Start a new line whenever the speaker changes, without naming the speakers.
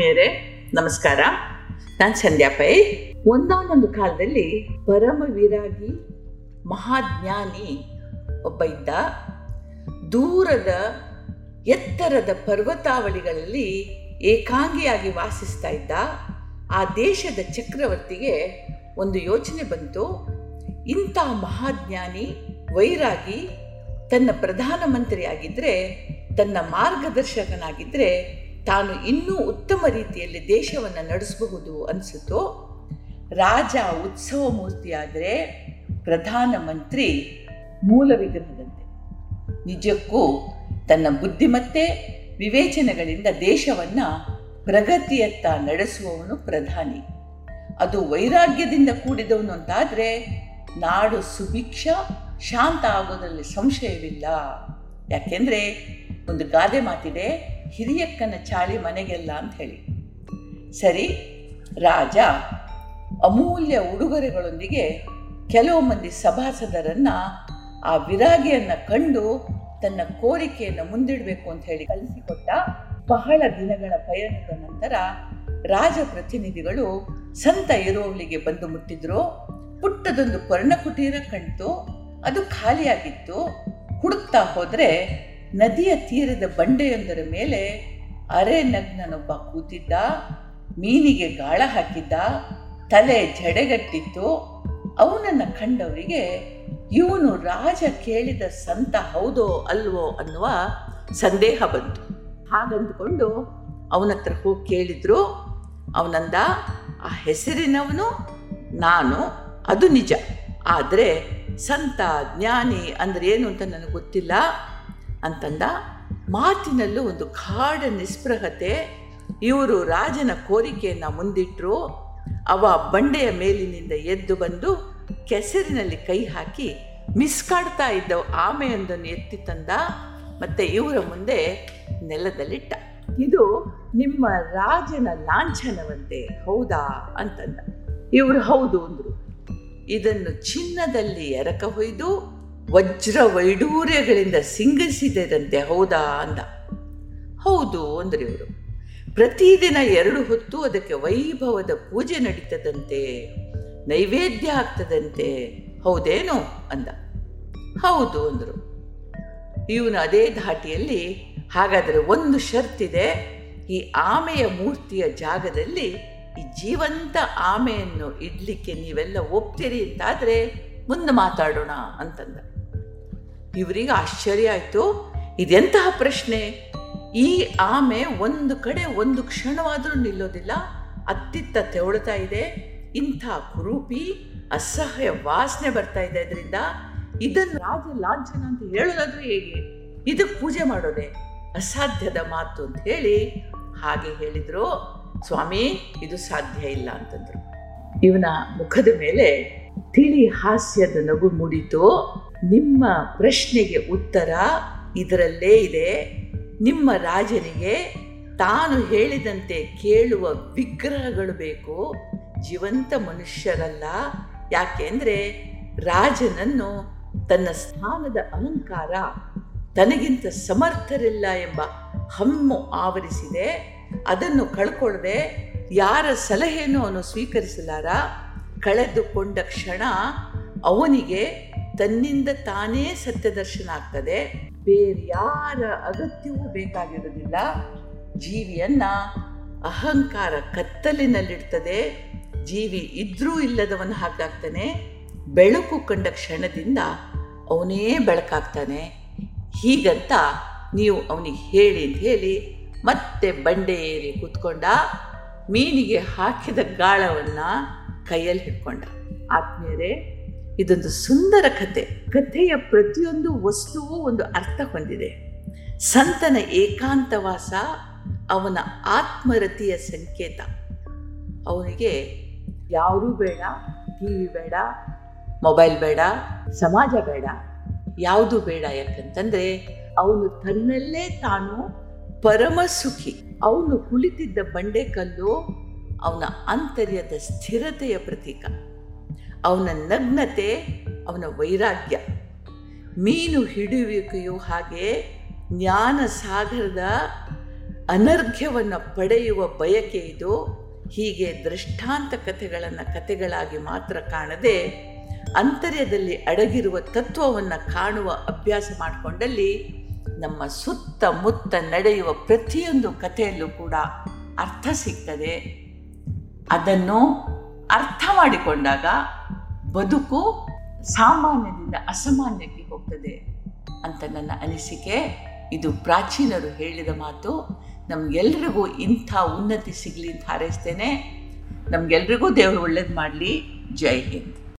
ಆತ್ಮೀಯರೇ, ನಮಸ್ಕಾರ. ನಾನು ಸಂಧ್ಯಾ ಪೈ. ಒಂದಾನೊಂದು ಕಾಲದಲ್ಲಿ ಪರಮ ವಿರಾಗಿ ಮಹಾಜ್ಞಾನಿ ಒಬ್ಬ ಇದ್ದ. ದೂರದ, ಎತ್ತರದ ಪರ್ವತಾವಳಿಗಳಲ್ಲಿ ಏಕಾಂಗಿಯಾಗಿ ವಾಸಿಸ್ತಾ ಇದ್ದ. ಆ ದೇಶದ ಚಕ್ರವರ್ತಿಗೆ ಒಂದು ಯೋಚನೆ ಬಂತು. ಇಂಥ ಮಹಾಜ್ಞಾನಿ, ವೈರಾಗಿ, ತನ್ನ ಪ್ರಧಾನಮಂತ್ರಿಯಾಗಿದ್ದರೆ ತನ್ನ ಮಾರ್ಗದರ್ಶಕನಾಗಿದ್ದರೆ ತಾನು ಇನ್ನೂ ಉತ್ತಮ ರೀತಿಯಲ್ಲಿ ದೇಶವನ್ನು ನಡೆಸಬಹುದು ಅನಿಸಿತು ರಾಜ ಉತ್ಸವ ಮೂರ್ತಿಯಾದರೆ ಪ್ರಧಾನಮಂತ್ರಿ ಮೂಲ ವಿಗ್ರಹದಂತೆ ನಿಜಕ್ಕೂ ತನ್ನ ಬುದ್ಧಿಮತ್ತೆ, ವಿವೇಚನೆಗಳಿಂದ ದೇಶವನ್ನು ಪ್ರಗತಿಯತ್ತ ನಡೆಸುವವನು ಪ್ರಧಾನಿ. ಅದು ವೈರಾಗ್ಯದಿಂದ ಕೂಡಿದವನು ಅಂತಾದರೆ ನಾಡು ಸುಭಿಕ್ಷ, ಶಾಂತ ಆಗೋದರಲ್ಲಿ ಸಂಶಯವಿಲ್ಲ. ಯಾಕೆಂದರೆ ಒಂದು ಗಾದೆ ಮಾತಿದೆ ಹಿರಿಯಕ್ಕನ ಚಾಳಿ ಮನೆಗೆಲ್ಲ ಅಂತ ಹೇಳಿ. ಸರಿ, ರಾಜ, ಅಮೂಲ್ಯ ಉಡುಗೊರೆಗಳೊಂದಿಗೆ ಕೆಲವು ಮಂದಿ ಸಭಾಸದರನ್ನ ಆ ವಿರಾಗಿಯನ್ನ ಕಂಡು ತನ್ನ ಕೋರಿಕೆಯನ್ನು ಮುಂದಿಡಬೇಕು ಅಂತ ಹೇಳಿ ಕಳಿಸಿಕೊಟ್ಟ ಬಹಳ ದಿನಗಳ ಪಯಣದ ನಂತರ ರಾಜ ಪ್ರತಿನಿಧಿಗಳು ಸಂತ ಇರೋವಲಿಗೆ ಬಂದು ಮುಟ್ಟಿದ್ರು. ಪುಟ್ಟದೊಂದು ಪರ್ಣಕುಟೀರ ಕಣ್ತು ಅದು ಖಾಲಿಯಾಗಿತ್ತು. ಹುಡುಕ್ತಾ ಹೋದರೆ ನದಿಯ ತೀರದ ಬಂಡೆಯೊಂದರ ಮೇಲೆ ಅರೆ ನಗ್ನನೊಬ್ಬ ಕೂತಿದ್ದ, ಮೀನಿಗೆ ಗಾಳ ಹಾಕಿದ್ದ, ತಲೆ ಜಡೆಗಟ್ಟಿತ್ತು. ಅವನನ್ನು ಕಂಡವರಿಗೆ, ಇವನು ರಾಜ ಕೇಳಿದ ಸಂತ ಹೌದೋ ಅಲ್ವೋ ಅನ್ನುವ ಸಂದೇಹ ಬಂತು. ಹಾಗಂದುಕೊಂಡು ಅವನ ಹತ್ರ ಹೋಗಿ ಕೇಳಿದ್ರು. ಅವನಂದ, ಆ ಹೆಸರಿನವನು ನಾನು, ಅದು ನಿಜ. ಆದರೆ ಸಂತ ಜ್ಞಾನಿ ಅಂದರೆ ಏನು ಅಂತ ನನಗೆ ಗೊತ್ತಿಲ್ಲ. ಅಂತಂದ ಮಾತಿನಲ್ಲೂ ಒಂದು ಗಾಢ ನಿಸ್ಪೃಹತೆ, ಇವರು ರಾಜನ ಕೋರಿಕೆಯನ್ನು ಮುಂದಿಟ್ಟರು ಅವ ಬಂಡೆಯ ಮೇಲಿನಿಂದ ಎದ್ದು ಬಂದು ಕೆಸರಿನಲ್ಲಿ ಕೈ ಹಾಕಿ ಮಿಸ್ಕಾಡ್ತಾ ಇದ್ದ ಆಮೆಯೊಂದನ್ನು ಎತ್ತಿ ತಂದ. ಮತ್ತು ಇವರ ಮುಂದೆ ನೆಲದಲ್ಲಿಟ್ಟ. ಇದು ನಿಮ್ಮ ರಾಜನ ಲಾಂಛನವಂತೆ, ಹೌದಾ? ಅಂತಂದ. ಇವರು ಹೌದು ಅಂದರು. ಇದನ್ನು ಚಿನ್ನದಲ್ಲಿ ಎರಕ ಹೊಯ್ದು ವಜ್ರ ವೈಡೂರ್ಯಗಳಿಂದ ಸಿಂಗರಿಸಿದಂತೆ ಹೌದಾ ಅಂದ. ಹೌದು ಅಂದ್ರೆ ಇವರು. ಪ್ರತಿದಿನ ಎರಡು ಹೊತ್ತು ಅದಕ್ಕೆ ವೈಭವದ ಪೂಜೆ ನಡೀತದಂತೆ, ನೈವೇದ್ಯ ಆಗ್ತದಂತೆ ಹೌದೇನು ಅಂದ. ಹೌದು ಅಂದರು. ಇವನು ಅದೇ ಧಾಟಿಯಲ್ಲಿ, ಹಾಗಾದರೆ ಒಂದು ಷರ್ತಿದೆ, ಈ ಆಮೆಯ ಮೂರ್ತಿಯ ಜಾಗದಲ್ಲಿ ಈ ಜೀವಂತ ಆಮೆಯನ್ನು ಇಡ್ಲಿಕ್ಕೆ ನೀವೆಲ್ಲ ಒಪ್ತೀರಿ ಅಂತಾದರೆ ಮುಂದೆ ಮಾತಾಡೋಣ ಅಂತಂದ. ಇವರಿಗೆ ಆಶ್ಚರ್ಯ ಆಯಿತು. ಇದೆಂತಹ ಪ್ರಶ್ನೆ? ಈ ಆಮೆ ಒಂದು ಕಡೆ ಒಂದು ಕ್ಷಣವಾದರೂ ನಿಲ್ಲೋದಿಲ್ಲ, ಅತ್ತಿತ್ತ ತೆವಳ್ತಾ ಇದೆ, ಇಂಥ ಕುರೂಪಿ ಅಸಹ್ಯ ವಾಸನೆ ಬರ್ತಾ ಇದೆ ಇದರಿಂದ ಇದನ್ನು ರಾಜ ಲಾಂಛನ ಅಂತ ಹೇಳೋದಾದ್ರೂ ಹೇಗೆ? ಇದಕ್ಕೆ ಪೂಜೆ ಮಾಡೋದೆ ಅಸಾಧ್ಯದ ಮಾತು ಅಂತ ಹೇಳಿ ಹಾಗೆ ಹೇಳಿದ್ರು. ಸ್ವಾಮಿ, ಇದು ಸಾಧ್ಯ ಇಲ್ಲ ಅಂತಂದ್ರು. ಇವನ ಮುಖದ ಮೇಲೆ ತಿಳಿ ಹಾಸ್ಯದ ನಗು ಮೂಡಿತು. ನಿಮ್ಮ ಪ್ರಶ್ನೆಗೆ ಉತ್ತರ ಇದರಲ್ಲೇ ಇದೆ. ನಿಮ್ಮ ರಾಜನಿಗೆ ತಾನು ಹೇಳಿದಂತೆ ಕೇಳುವ ವಿಗ್ರಹಗಳು ಬೇಕು. ಜೀವಂತ ಮನುಷ್ಯರಲ್ಲ. ಯಾಕೆಂದರೆ ರಾಜನನ್ನು ತನ್ನ ಸ್ಥಾನದ ಅಲಂಕಾರ ತನಗಿಂತ ಸಮರ್ಥರಿಲ್ಲ ಎಂಬ ಹಮ್ಮು ಆವರಿಸಿದೆ. ಅದನ್ನು ಕಳ್ಕೊಳ್ಳದೆ ಯಾರ ಸಲಹೆಯನ್ನು ಅವನು ಸ್ವೀಕರಿಸಲಾರ? ಕಳೆದುಕೊಂಡ ಕ್ಷಣ ಅವನಿಗೆ ತನ್ನಿಂದ ತಾನೇ ಸತ್ಯದರ್ಶನ ಆಗ್ತದೆ. ಬೇರ್ಯಾರ ಅಗತ್ಯವೂ ಬೇಕಾಗಿರೋದಿಲ್ಲ ಜೀವಿಯನ್ನ ಅಹಂಕಾರ ಕತ್ತಲಿನಲ್ಲಿಡ್ತದೆ. ಜೀವಿ ಇದ್ರೂ ಇಲ್ಲದವನು ಹಾಗಾಗ್ತಾನೆ. ಬೆಳಕು ಕಂಡ ಕ್ಷಣದಿಂದ ಅವನೇ ಬೆಳಕಾಗ್ತಾನೆ. ಹೀಗಂತ ನೀವು ಅವನಿಗೆ ಹೇಳಿ ಅಂತ ಹೇಳಿ ಮತ್ತೆ ಬಂಡೆ ಏರಿ ಕೂತ್ಕೊಂಡ, ಮೀನಿಗೆ ಹಾಕಿದ ಗಾಳವನ್ನು ಕೈಯಲ್ಲಿ ಹಿಡ್ಕೊಂಡ. ಆತ್ಮೀಯರೇ ಇದೊಂದು ಸುಂದರ ಕಥೆ ಕಥೆಯ ಪ್ರತಿಯೊಂದು ವಸ್ತುವು ಒಂದು ಅರ್ಥ ಹೊಂದಿದೆ. ಸಂತನ ಏಕಾಂತವಾಸ ಅವನ ಆತ್ಮರತಿಯ ಸಂಕೇತ. ಅವನಿಗೆ ಯಾರೂ ಬೇಡ ಟಿ ವಿ ಬೇಡ, ಮೊಬೈಲ್ ಬೇಡ, ಸಮಾಜ ಬೇಡ, ಯಾವುದು ಬೇಡ ಯಾಕಂತಂದರೆ ಅವನು ತನ್ನಲ್ಲೇ ತಾನು ಪರಮ ಸುಖಿ. ಅವನು ಕುಳಿತಿದ್ದ ಬಂಡೆಕಲ್ಲು ಅವನ ಆಂತರ್ಯದ ಸ್ಥಿರತೆಯ ಪ್ರತೀಕ. ಅವನ ನಗ್ನತೆ, ಅವನ ವೈರಾಗ್ಯ. ಮೀನು ಹಿಡಿಯುವಿಕೆಯು ಹಾಗೆ ಜ್ಞಾನ ಸಾಗರದ ಅನರ್ಘ್ಯವನ್ನು ಪಡೆಯುವ ಬಯಕೆ ಇದು. ಹೀಗೆ ದೃಷ್ಟಾಂತ ಕಥೆಗಳನ್ನು ಕಥೆಗಳಾಗಿ ಮಾತ್ರ ಕಾಣದೆ ಅಂತರ್ಯದಲ್ಲಿ ಅಡಗಿರುವ ತತ್ವವನ್ನು ಕಾಣುವ ಅಭ್ಯಾಸ ಮಾಡಿಕೊಂಡಲ್ಲಿ ನಮ್ಮ ಸುತ್ತಮುತ್ತ ನಡೆಯುವ ಪ್ರತಿಯೊಂದು ಕಥೆಯಲ್ಲೂ ಕೂಡ ಅರ್ಥ ಸಿಗ್ತದೆ. ಅದನ್ನು ಅರ್ಥ ಮಾಡಿಕೊಂಡಾಗ ಬದುಕು ಸಾಮಾನ್ಯದಿಂದ ಅಸಾಮಾನ್ಯಕ್ಕೆ ಹೋಗ್ತದೆ ಅಂತ ನನ್ನ ಅನಿಸಿಕೆ. ಇದು ಪ್ರಾಚೀನರು ಹೇಳಿದ ಮಾತು. ನಮಗೆಲ್ರಿಗೂ ಇಂಥ ಉನ್ನತಿ ಸಿಗಲಿ ಅಂತ ಹಾರೈಸ್ತೇನೆ. ನಮಗೆಲ್ರಿಗೂ ದೇವರು ಒಳ್ಳೇದು ಮಾಡಲಿ. ಜೈ ಹಿಂದ್.